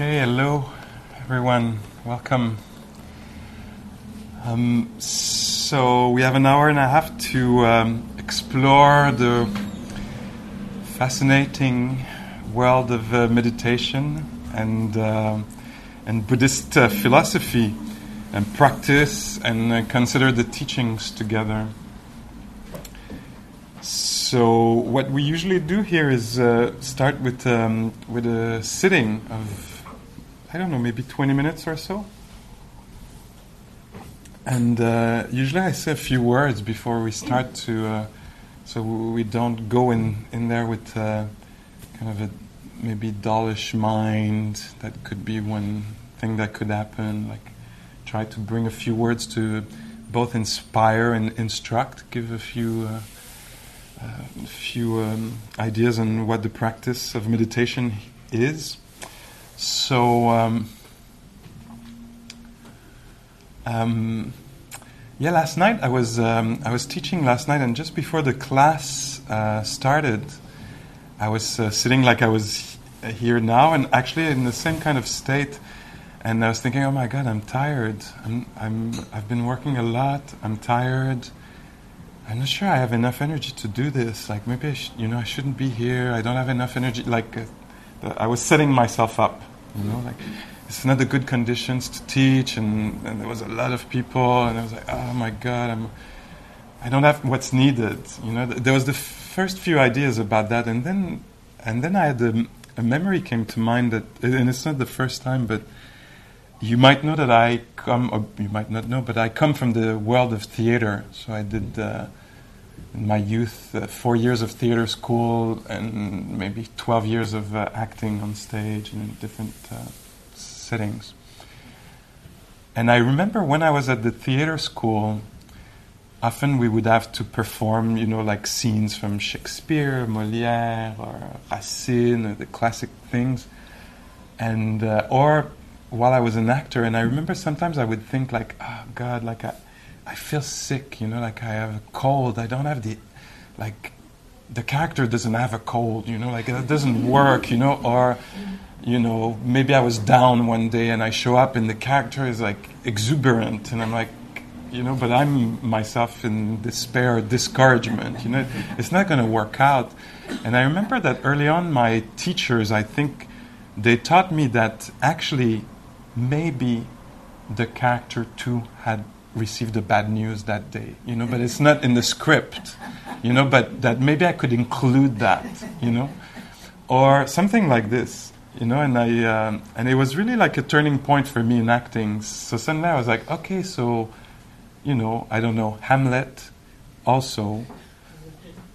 Okay, hello everyone, welcome. Um, so, we have an hour and a half to um, explore the fascinating world of uh, meditation and, uh, and Buddhist uh, philosophy and practice and uh, consider the teachings together. So, what we usually do here is uh, start with, um, with a sitting of, I don't know, maybe 20 minutes or so. And uh, usually I say a few words before we start to, uh, so we don't go in, in there with uh, kind of a maybe dullish mind. That could be one thing that could happen. Like, try to bring a few words to both inspire and instruct, give a few. Uh, a few um, ideas on what the practice of meditation is. So, um, um, yeah, last night I was um, I was teaching last night, and just before the class uh, started, I was uh, sitting like I was here now, and actually in the same kind of state. And I was thinking, oh my God, I'm tired. I'm, I'm I've been working a lot. I'm tired. I'm not sure I have enough energy to do this. Like maybe I sh- you know I shouldn't be here. I don't have enough energy. Like uh, I was setting myself up. You know, like it's not the good conditions to teach, and, and there was a lot of people, and I was like, oh my god, I'm. I don't have what's needed. You know, there was the first few ideas about that, and then and then I had a, a memory came to mind that, and it's not the first time, but you might know that I come, or you might not know, but I come from the world of theater. So I did uh, my youth uh, four years of theater school and maybe 12 years of uh, acting on stage and in different uh, settings. And I remember when I was at the theater school, often we would have to perform, you know, like scenes from Shakespeare, Molière, or Racine, or the classic things. And, uh, or while I was an actor, and I remember sometimes I would think like, oh God, like I, I feel sick, you know, like I have a cold. I don't have the, like, the character doesn't have a cold, you know, like it doesn't work, you know, or, you know, maybe I was down one day and I show up and the character is like exuberant, and I'm like, you know, but I'm myself in despair, discouragement, you know, it's not going to work out. And I remember that early on, my teachers, I think, they taught me that actually maybe the character too had received the bad news that day, you know, but it's not in the script, you know, but that maybe I could include that, you know, or something like this, you know, and I, um, and it was really like a turning point for me in acting. So suddenly I was like, okay, so, you know, I don't know, Hamlet also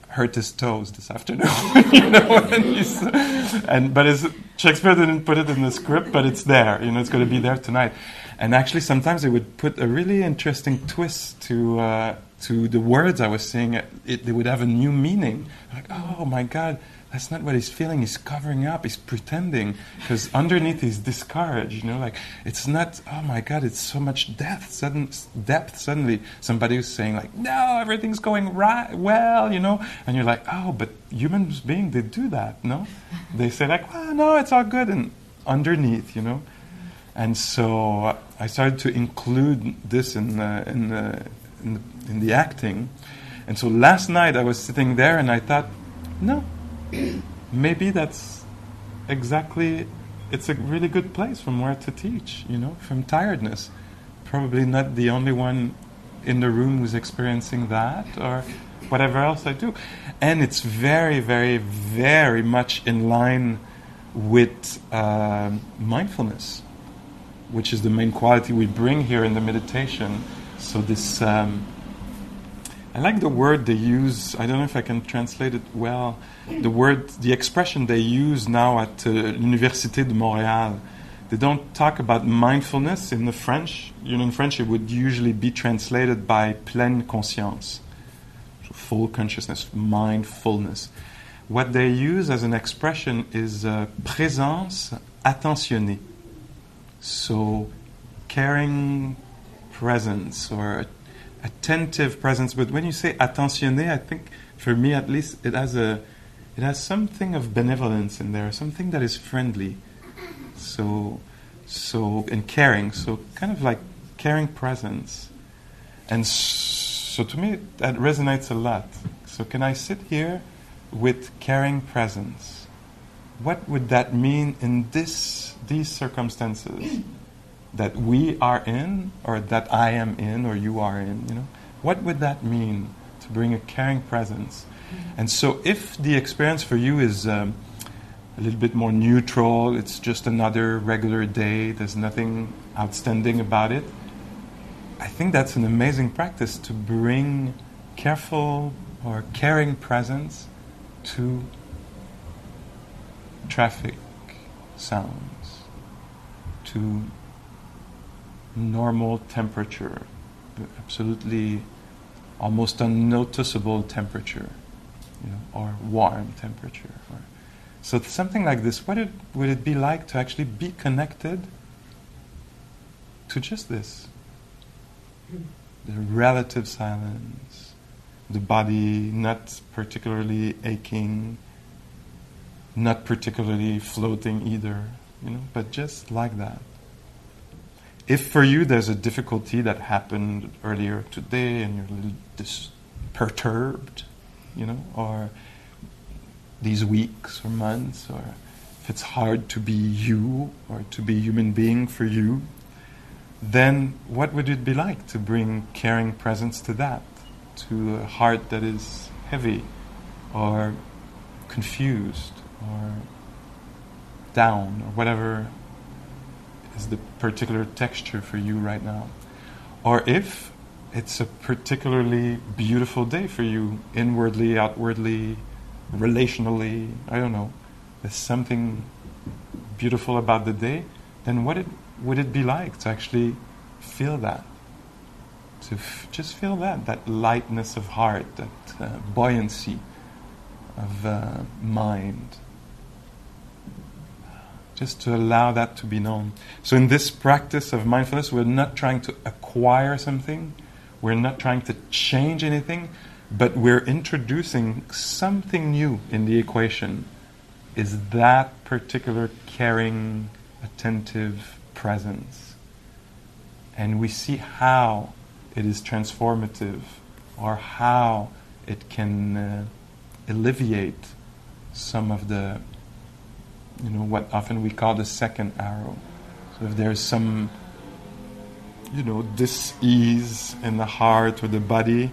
hurt his toes this afternoon, you know, and, and but Shakespeare didn't put it in the script, but it's there, you know, it's going to be there tonight. And actually, sometimes it would put a really interesting twist to uh, to the words I was saying. It, they would have a new meaning. Like, oh my God, that's not what he's feeling. He's covering up. He's pretending because underneath he's discouraged. You know, like it's not. Oh my God, it's so much depth. Sudden depth. Suddenly, somebody was saying like, no, everything's going right, well. You know, and you're like, oh, but human beings they do that. No, they say like, oh no, it's all good. And underneath, you know. And so I started to include this in the, in the, in the, in the acting. And so last night I was sitting there and I thought, no, maybe that's exactly, it's a really good place from where to teach, you know, from tiredness. Probably not the only one in the room who's experiencing that or whatever else I do. And it's very, very, very much in line with uh, mindfulness which is the main quality we bring here in the meditation. So this, um, I like the word they use. I don't know if I can translate it well. The word, the expression they use now at uh, l'Université de Montréal. They don't talk about mindfulness in the French. You know, in French it would usually be translated by pleine conscience, so full consciousness, mindfulness. What they use as an expression is uh, présence attentionnée. So, caring presence or attentive presence. But when you say attentionné, I think for me at least it has a it has something of benevolence in there, something that is friendly. So, so and caring. So kind of like caring presence. And so to me that resonates a lot. So can I sit here with caring presence? What would that mean in this these circumstances that we are in, or that I am in, or you are in? You know, what would that mean to bring a caring presence? And so, if the experience for you is um, a little bit more neutral, it's just another regular day, there's nothing outstanding about it, I think that's an amazing practice to bring careful or caring presence to traffic sounds, to normal temperature, absolutely almost unnoticeable temperature, you know, or warm temperature. Or so something like this. What it, would it be like to actually be connected to just this? The relative silence, the body not particularly aching, not particularly floating either, you know, but just like that. If for you there's a difficulty that happened earlier today and you're a little dis- perturbed, you know, or these weeks or months, or if it's hard to be you or to be human being for you, then what would it be like to bring caring presence to that, to a heart that is heavy or confused or down or whatever is the particular texture for you right now? Or if it's a particularly beautiful day for you, inwardly, outwardly, relationally, I don't know, there's something beautiful about the day, then what it would it be like to actually feel that? To f- just feel that, that lightness of heart, that uh, buoyancy of uh, mind. Just to allow that to be known. So, in this practice of mindfulness, we're not trying to acquire something, we're not trying to change anything, but we're introducing something new in the equation. Is that particular caring, attentive, presence. And we see how it is transformative or how it can uh, alleviate some of the, you know, what often we call the second arrow. So if there's some, you know, dis-ease in the heart or the body,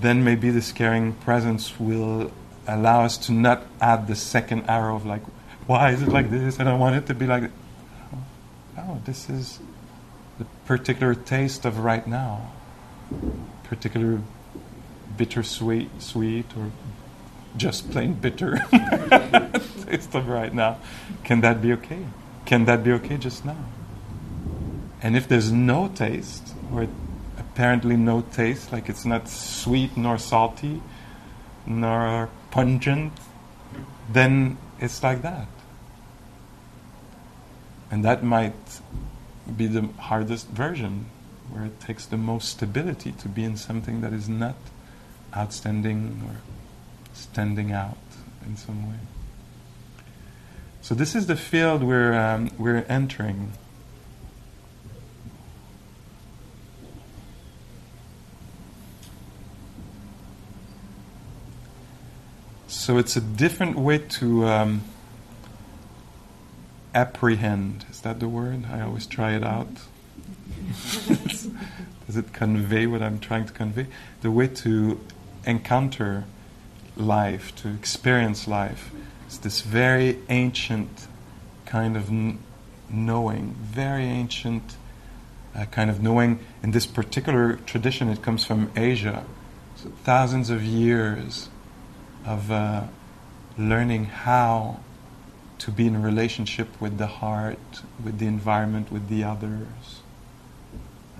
then maybe this caring presence will allow us to not add the second arrow of like, why is it like this? I don't want it to be like this oh, this is the particular taste of right now, particular bittersweet, sweet, or just plain bitter taste of right now. Can that be okay? Can that be okay just now? And if there's no taste, or apparently no taste, like it's not sweet nor salty nor pungent, then it's like that. And that might be the hardest version, where it takes the most stability to be in something that is not outstanding or standing out in some way. So this is the field we're um, we're entering. So it's a different way to um, apprehend. Is that the word? I always try it out. Does it convey what I'm trying to convey? The way to encounter life, to experience life. It's this very ancient kind of n- knowing, very ancient uh, kind of knowing. In this particular tradition, it comes from Asia. So thousands of years of uh, learning how to be in relationship with the heart, with the environment, with the others,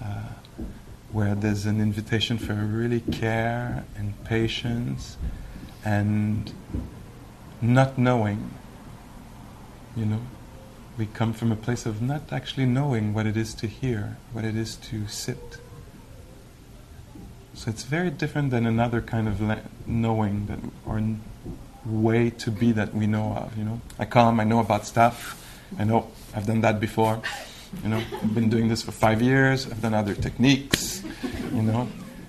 uh, where there's an invitation for really care and patience and not knowing. You know, we come from a place of not actually knowing what it is to hear, what it is to sit. So it's very different than another kind of le- knowing that, or way to be that we know of. You know, I come, I know about stuff, I know I've done that before. You know, I've been doing this for five years. I've done other techniques. You know,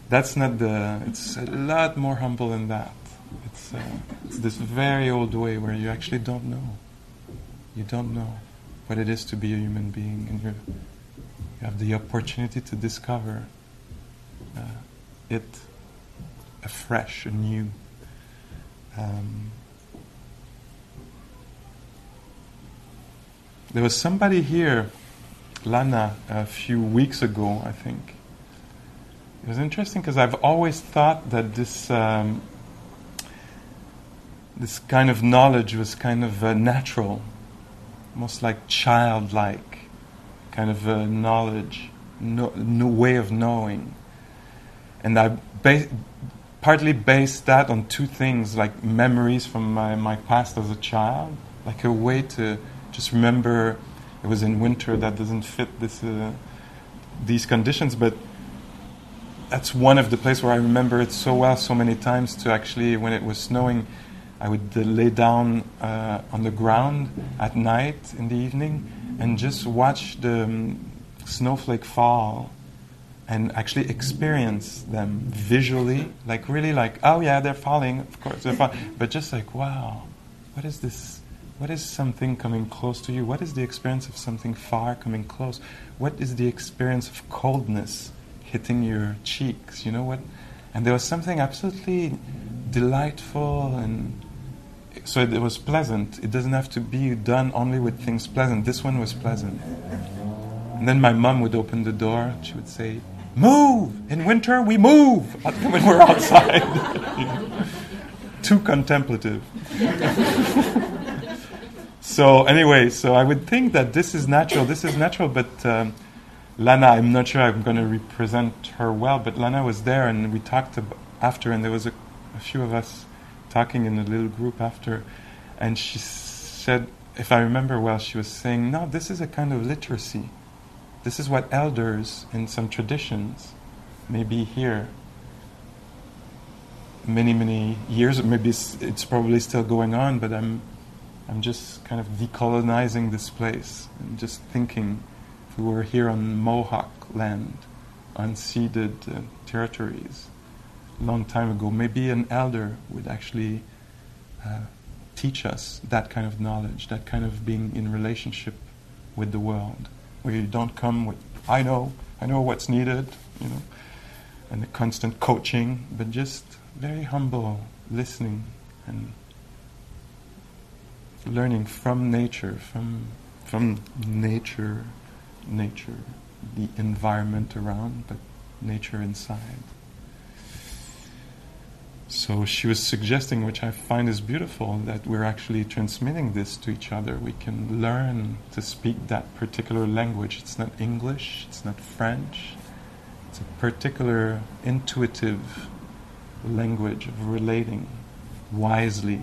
that's not the. It's a lot more humble than that. It's, uh, it's this very old way where you actually don't know. You don't know what it is to be a human being, and you have the opportunity to discover uh, it afresh, anew. Um, there was somebody here, Lana, a few weeks ago, I think. It was interesting because I've always thought that this um, this kind of knowledge was kind of uh, natural, almost like childlike kind of uh, knowledge, no, no way of knowing. And I ba- partly based that on two things, like memories from my, my past as a child, like a way to just remember it was in winter that doesn't fit this, uh, these conditions, but that's one of the places where I remember it so well so many times to actually, when it was snowing, I would uh, lay down uh, on the ground at night in the evening and just watch the um, snowflake fall and actually experience them visually, like really like, oh yeah, they're falling, of course they're falling, but just like, wow, what is this? What is something coming close to you? What is the experience of something far coming close? What is the experience of coldness hitting your cheeks? You know what? And there was something absolutely delightful and so it, it, was pleasant. It doesn't have to be done only with things pleasant. This one was pleasant. And then my mom would open the door. She would say, "Move in winter. We move when we're outside." Too contemplative. so anyway, so I would think that this is natural. This is natural, but. Um, Lana, I'm not sure I'm going to represent her well, but Lana was there and we talked ab- after, and there was a, a few of us talking in a little group after, and she said, if I remember well, she was saying, no, this is a kind of literacy. This is what elders in some traditions, maybe here, many, many years, maybe it's, it's probably still going on, but I'm, I'm just kind of decolonizing this place and just thinking we were here on Mohawk land, unceded uh, territories, long time ago, maybe an elder would actually uh, teach us that kind of knowledge, that kind of being in relationship with the world, where you don't come with, I know, I know what's needed, you know, and the constant coaching, but just very humble listening and learning from nature, from from nature, nature, the environment around, but nature inside. So she was suggesting, which I find is beautiful, that we're actually transmitting this to each other. We can learn to speak that particular language. It's not English, it's not French, it's a particular intuitive language of relating wisely,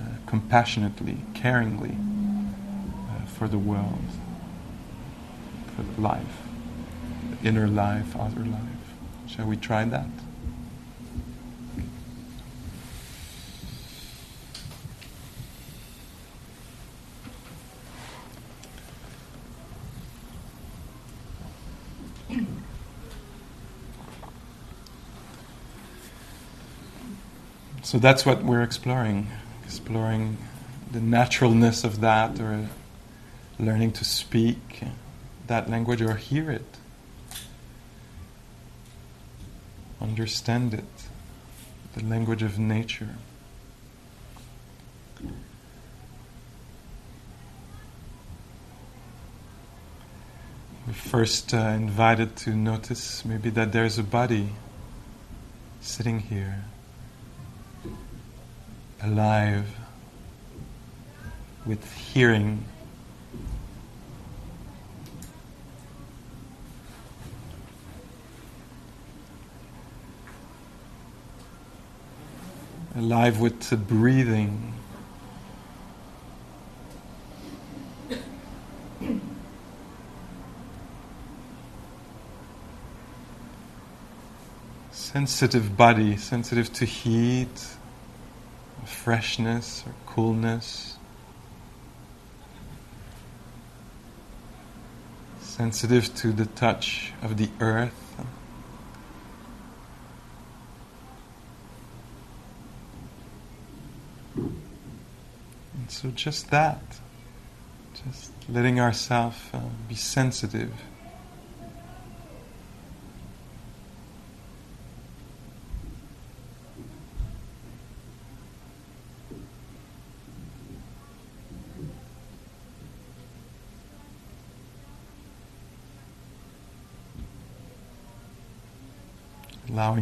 uh, compassionately, caringly uh, for the world, for life, inner life, outer life. Shall we try that? So that's what we're exploring, exploring the naturalness of that, or learning to speak that language or hear it, understand it, the language of nature. We're first uh, invited to notice maybe that there's a body sitting here alive with hearing. Alive with the breathing. sensitive body, sensitive to heat, freshness or coolness, sensitive to the touch of the earth. And so just that, just letting ourselves uh, be sensitive.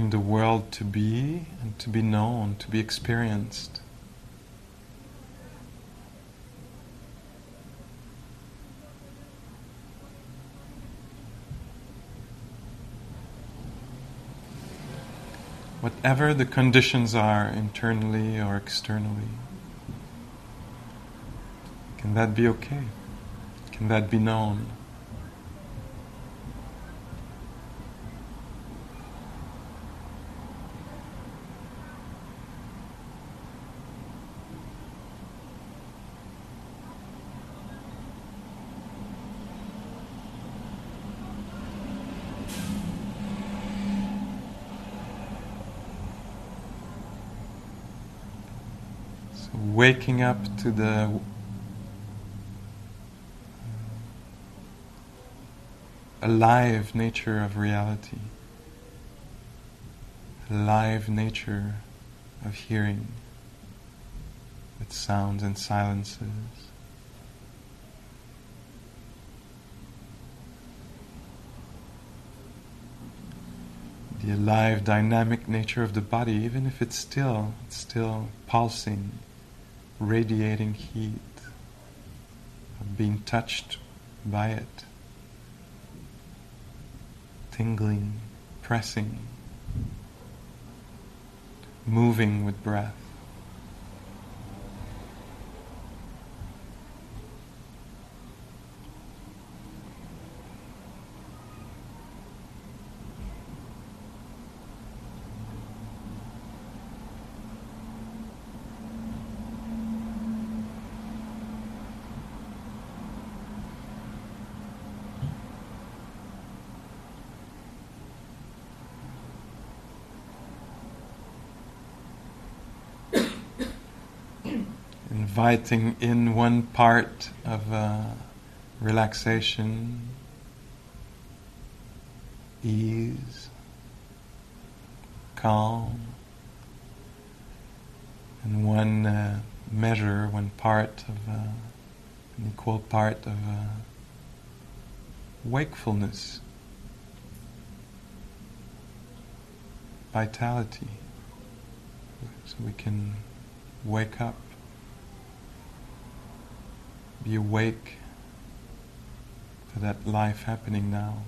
Allowing the world to be and to be known, to be experienced. Whatever the conditions are, internally or externally, can that be okay? Can that be known? Waking up to the alive nature of reality, alive nature of hearing with sounds and silences. The alive, dynamic nature of the body, even if it's still, it's still pulsing radiating heat, being touched by it, tingling, pressing, moving with breath. Inviting in one part of uh, relaxation, ease, calm, and one uh, measure, one part of uh, an equal part of uh, wakefulness, vitality, so we can wake up be awake to that life happening now.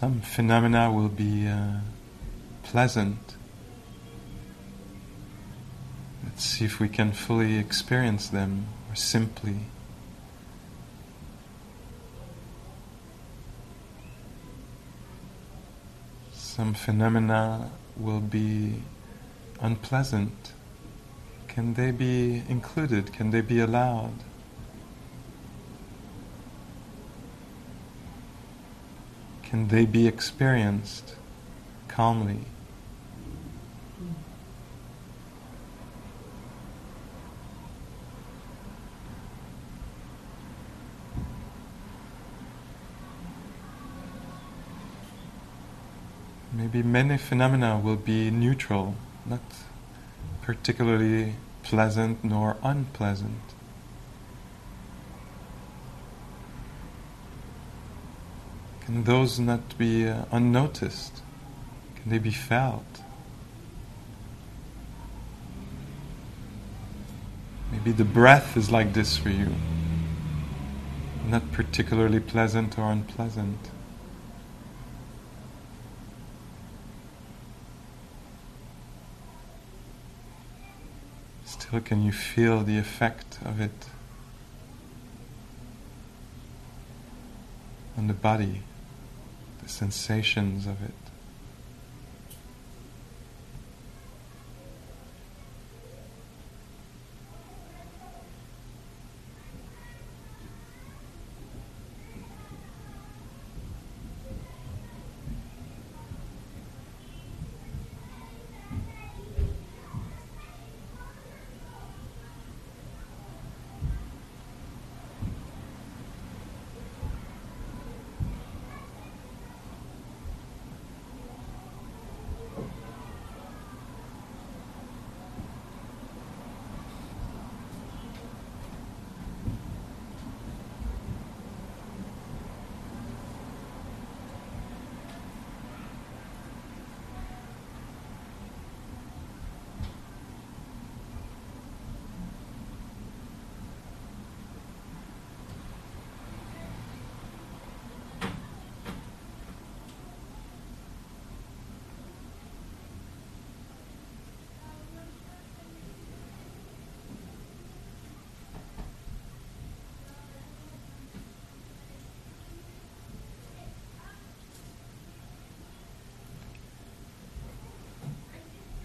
Some phenomena will be uh, pleasant. Let's see if we can fully experience them or simply. Some phenomena will be unpleasant. Can they be included? Can they be allowed? can they be experienced calmly? maybe many phenomena will be neutral, not particularly pleasant nor unpleasant. Can those not be uh, unnoticed? Can they be felt? Maybe the breath is like this for you, not particularly pleasant or unpleasant. Still, can you feel the effect of it on the body, the sensations of it?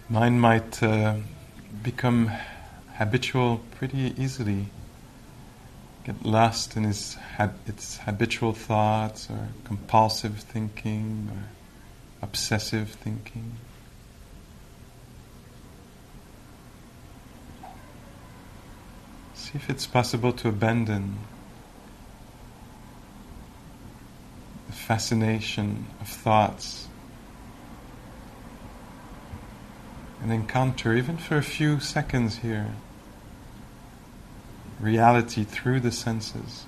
Mind might uh, become habitual pretty easily, get lost in hab- its habitual thoughts or compulsive thinking or obsessive thinking. See if it's possible to abandon the fascination of thoughts and encounter, even for a few seconds here, reality through the senses.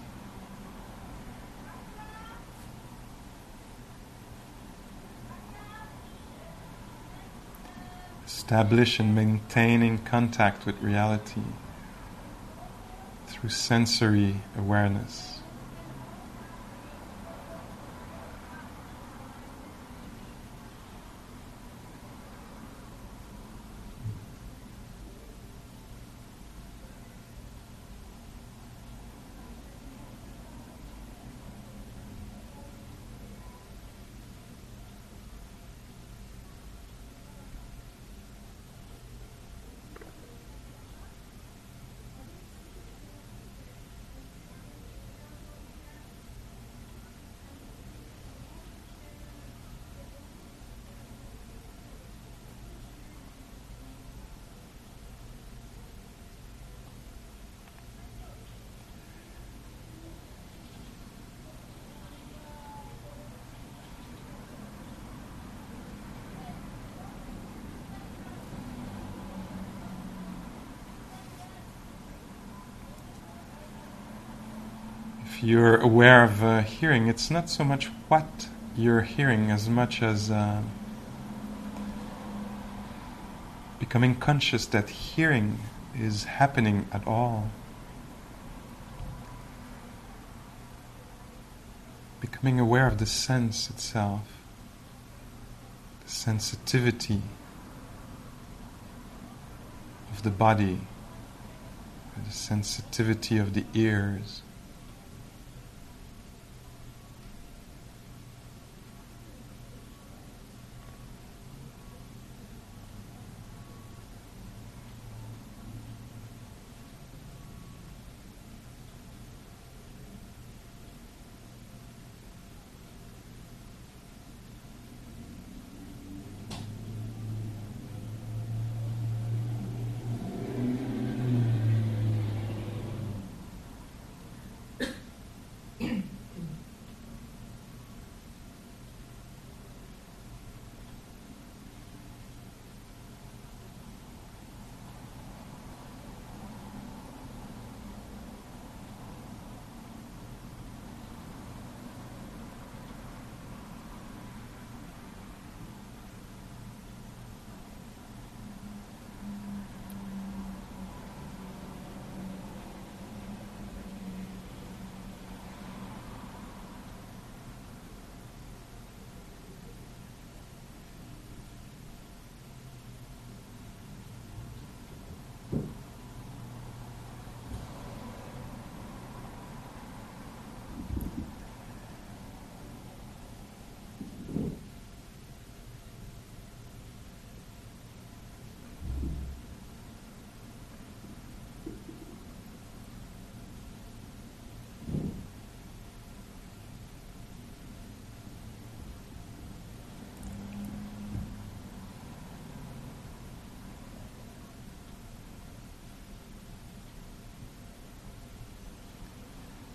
Establish and maintaining contact with reality through sensory awareness. If you're aware of uh, hearing, it's not so much what you're hearing as much as uh, becoming conscious that hearing is happening at all. Becoming aware of the sense itself, the sensitivity of the body, the sensitivity of the ears.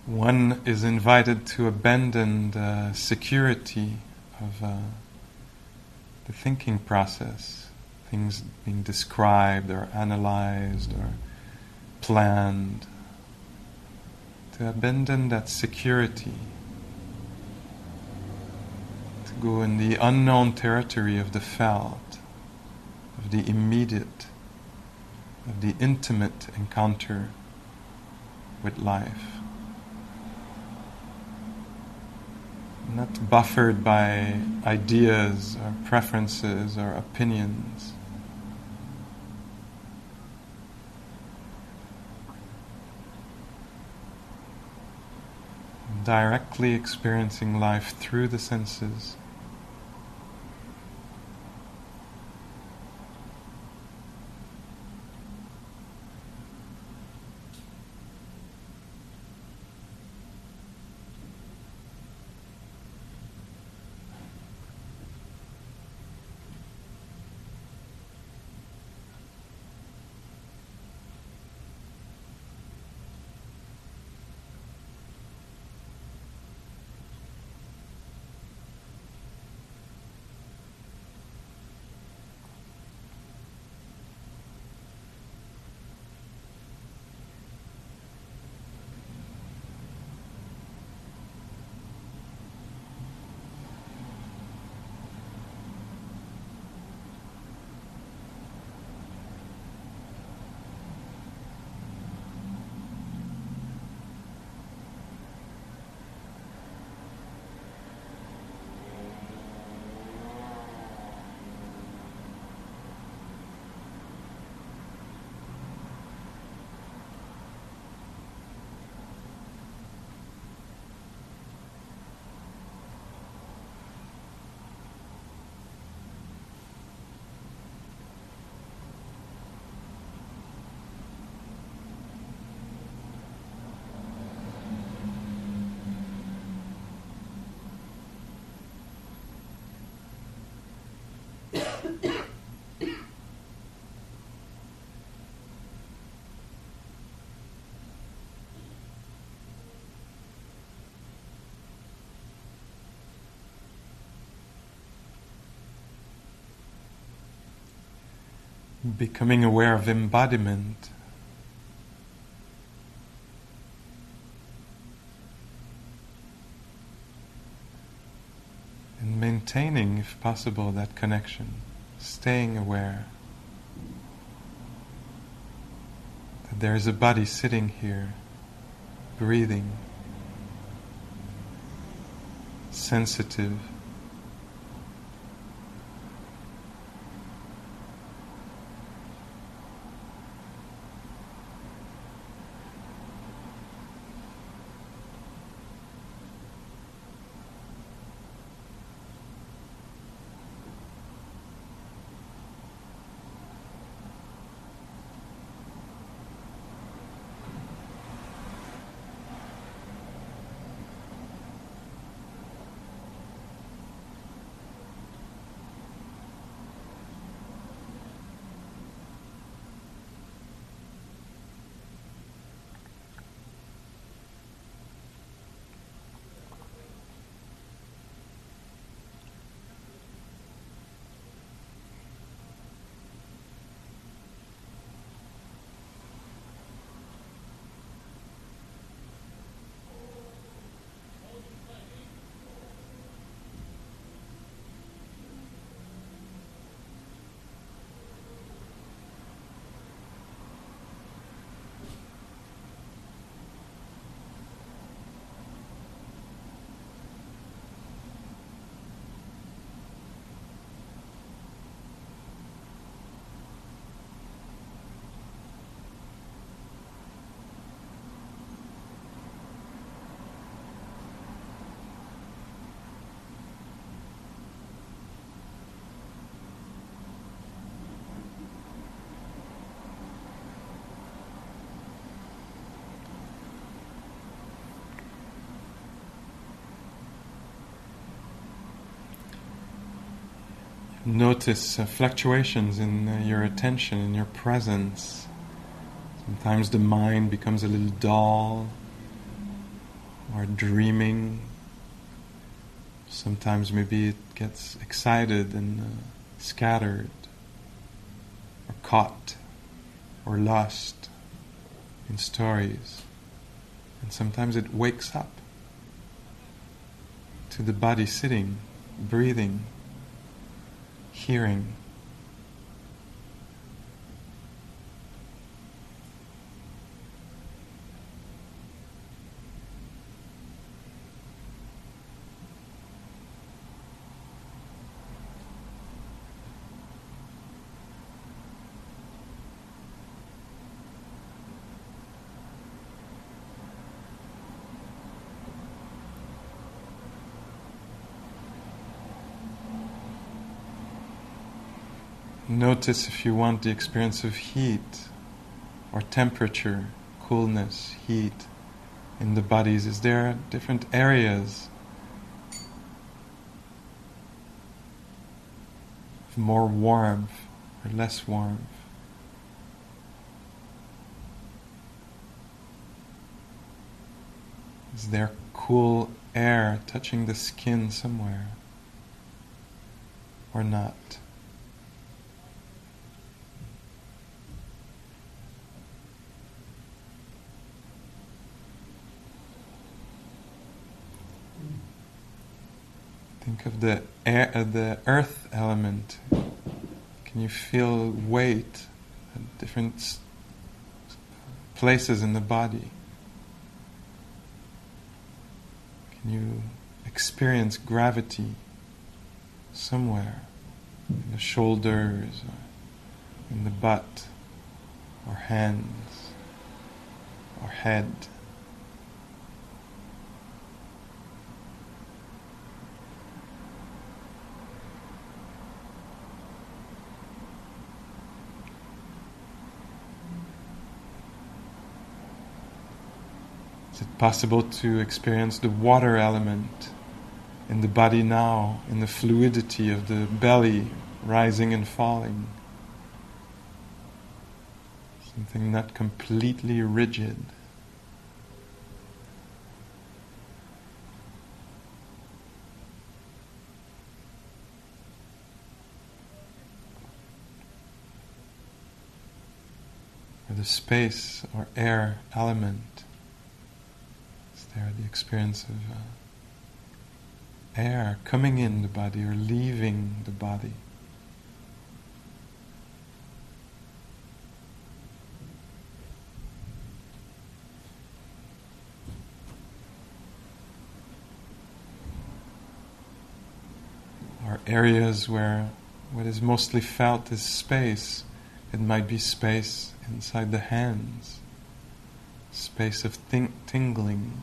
One is invited to abandon the security of uh, the thinking process, things being described or analyzed or planned, to abandon that security, to go in the unknown territory of the felt, of the immediate, of the intimate encounter with life. Not buffered by ideas or preferences or opinions. Directly experiencing life through the senses. Becoming aware of embodiment. And maintaining, if possible, that connection, staying aware that there is a body sitting here, breathing, sensitive. Notice uh, fluctuations in uh, your attention, in your presence. Sometimes the mind becomes a little dull, or dreaming. Sometimes maybe it gets excited and uh, scattered, or caught, or lost in stories. And sometimes it wakes up to the body sitting, breathing, hearing. Notice if you want the experience of heat or temperature, coolness, heat in the bodies. Is there different areas of more warmth or less warmth? Is there cool air touching the skin somewhere or not? Think of the air, uh, the earth element. Can you feel weight at different places in the body? Can you experience gravity somewhere in the shoulders, in the butt, or hands, or head? Is it possible to experience the water element in the body now, in the fluidity of the belly rising and falling? Something not completely rigid. Or the space or air element. There the experience of uh, air coming in the body or leaving the body? Or areas where what is mostly felt is space. It might be space inside the hands, space of tingling.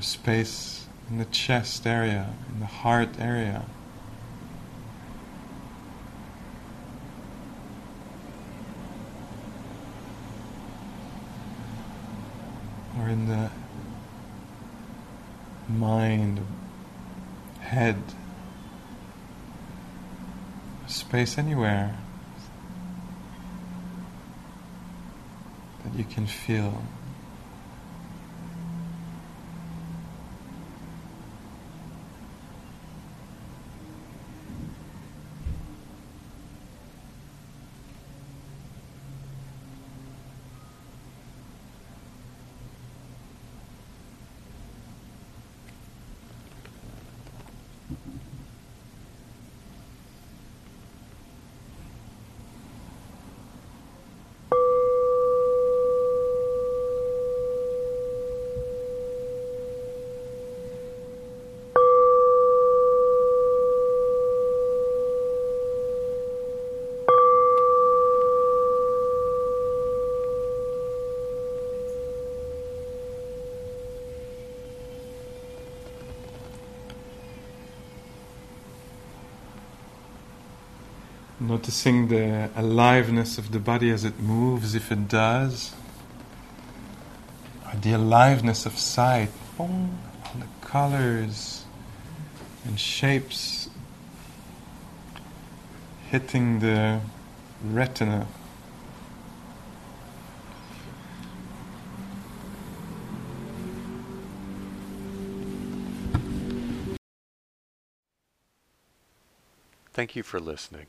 Space in the chest area, in the heart area. Or in the mind, head, space anywhere that you can feel. noticing the aliveness of the body as it moves, if it does, or the aliveness of sight, all the colors and shapes hitting the retina. Thank you for listening.